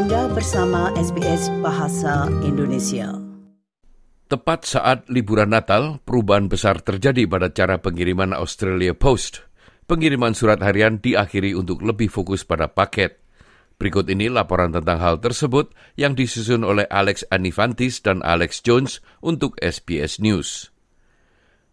Anda bersama SBS Bahasa Indonesia. Tepat saat liburan Natal, perubahan besar terjadi pada cara pengiriman Australia Post. Pengiriman surat harian diakhiri untuk lebih fokus pada paket. Berikut ini laporan tentang hal tersebut yang disusun oleh Alex Anifantis dan Alex Jones untuk SBS News.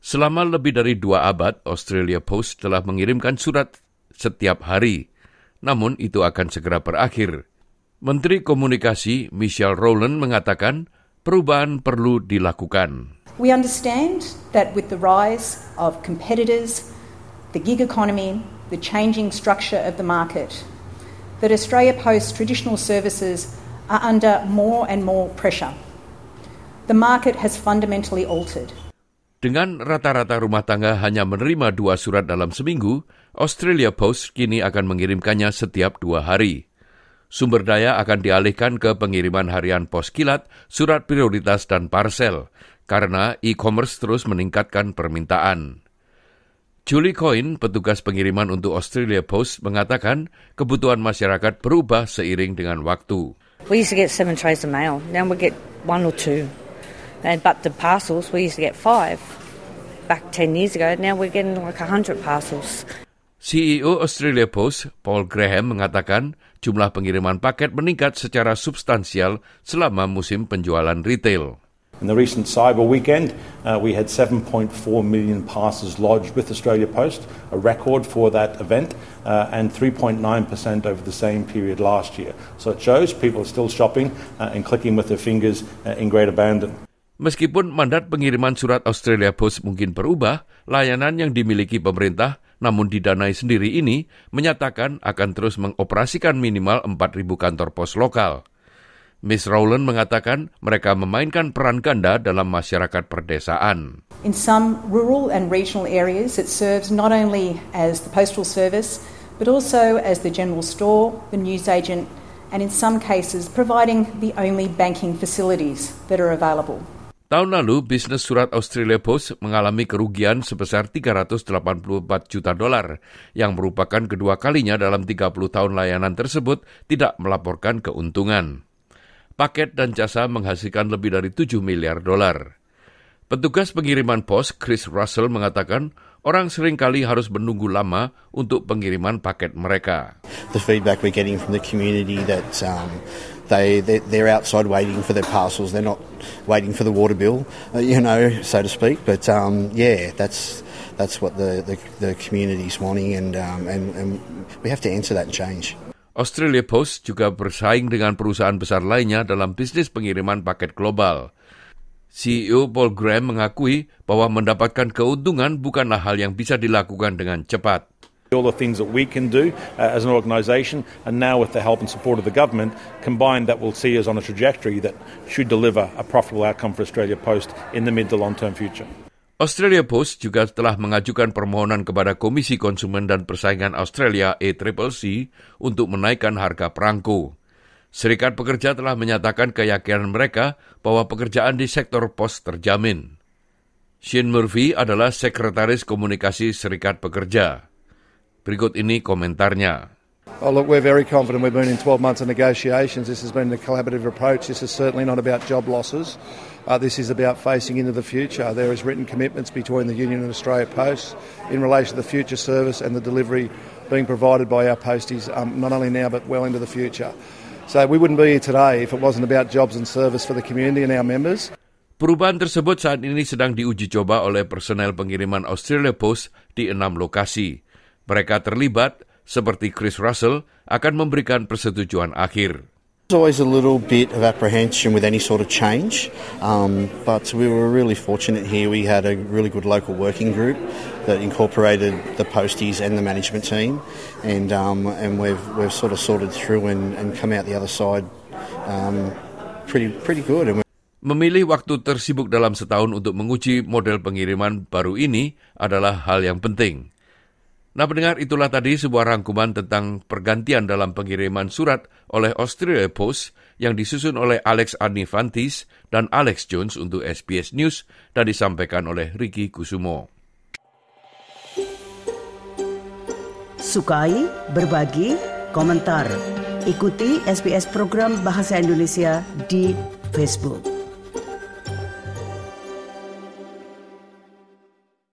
Selama lebih dari dua abad, Australia Post telah mengirimkan surat setiap hari – namun itu akan segera berakhir. Menteri Komunikasi Michelle Rowland mengatakan perubahan perlu dilakukan. We understand that with the rise of competitors, the gig economy, the changing structure of the market, that Australia Post traditional services are under more and more pressure. The market has fundamentally altered. Dengan rata-rata rumah tangga hanya menerima dua surat dalam seminggu, Australia Post kini akan mengirimkannya setiap dua hari. Sumber daya akan dialihkan ke pengiriman harian pos kilat, surat prioritas, dan parsel, karena e-commerce terus meningkatkan permintaan. Julie Coyne, petugas pengiriman untuk Australia Post, mengatakan kebutuhan masyarakat berubah seiring dengan waktu. We used to get seven trays of mail. Now we get one or two. And, but the parcels, we used to get five. Back 10 years ago, now we're getting like 100 parcels. CEO Australia Post, Paul Graham mengatakan jumlah pengiriman paket meningkat secara substansial selama musim penjualan retail. In the recent cyber weekend, uh, we had 7.4 million parcels lodged with Australia Post, a record for that event, uh, and 3.9% over the same period last year. So it shows people are still shopping uh, and clicking with their fingers uh, in great abandon. Meskipun mandat pengiriman surat Australia Post mungkin berubah, layanan yang dimiliki pemerintah namun didanai sendiri ini menyatakan akan terus mengoperasikan minimal 4.000 kantor pos lokal. Miss Rowland mengatakan mereka memainkan peran ganda dalam masyarakat perdesaan. In some rural and regional areas, it serves not only as the postal service, but also as the general store, the newsagent, and in some cases providing the only banking facilities that are available. Tahun lalu, bisnis surat Australia Post mengalami kerugian sebesar 384 juta dolar, yang merupakan kedua kalinya dalam 30 tahun layanan tersebut tidak melaporkan keuntungan. Paket dan jasa menghasilkan lebih dari 7 miliar dolar. Petugas pengiriman pos Chris Russell mengatakan orang sering kali harus menunggu lama untuk pengiriman paket mereka. The feedback we're getting from the community that um, they they're outside waiting for their parcels. They're not waiting for the water bill, uh, you know, so to speak. But um, yeah, that's that's what the the, the community's wanting, and, um, and and we have to answer that and change. Australia Post juga bersaing dengan perusahaan besar lainnya dalam bisnis pengiriman paket global. CEO Paul Graham mengakui bahwa mendapatkan keuntungan bukanlah hal yang bisa dilakukan dengan cepat. All the things that we can do uh, as an organisation, and now with the help and support of the government, combined that will see us on a trajectory that should deliver a profitable outcome for Australia Post in the mid to long term future. Australia Post juga telah mengajukan permohonan kepada Komisi Konsumen dan Persaingan Australia ACCC untuk menaikkan harga perangko. Serikat pekerja telah menyatakan keyakinan mereka bahwa pekerjaan di sektor pos terjamin. Shane Murphy adalah Sekretaris Komunikasi Serikat Pekerja. Berikut ini komentarnya. Oh, look, we're very confident. We've been in 12 months of negotiations. This has been a collaborative approach. This is certainly not about job losses. Uh, this is about facing into the future. There is written commitments between the Union and Australia Post in relation to the future service and the delivery being provided by our posties, um, not only now but well into the future. So we wouldn't be here today if it wasn't about jobs and service for the community and our members. Perubahan tersebut saat ini sedang diuji coba oleh personel pengiriman Australia Post di enam lokasi. Mereka terlibat, seperti Chris Russell, akan memberikan persetujuan akhir. There's always a little bit of apprehension with any sort of change, um, but we were really fortunate here. We had a really good local working group that incorporated the posties and the management team, and um, and we've we've sort of sorted through and, and come out the other side um, pretty pretty good. Memilih waktu tersibuk dalam setahun untuk menguji model pengiriman baru ini adalah hal yang penting. Nah pendengar itulah tadi sebuah rangkuman tentang pergantian dalam pengiriman surat oleh Australia Post yang disusun oleh Alex Arnifantis dan Alex Jones untuk SBS News dan disampaikan oleh Ricky Kusumo. Sukai, berbagi, komentar. Ikuti SBS program Bahasa Indonesia di Facebook.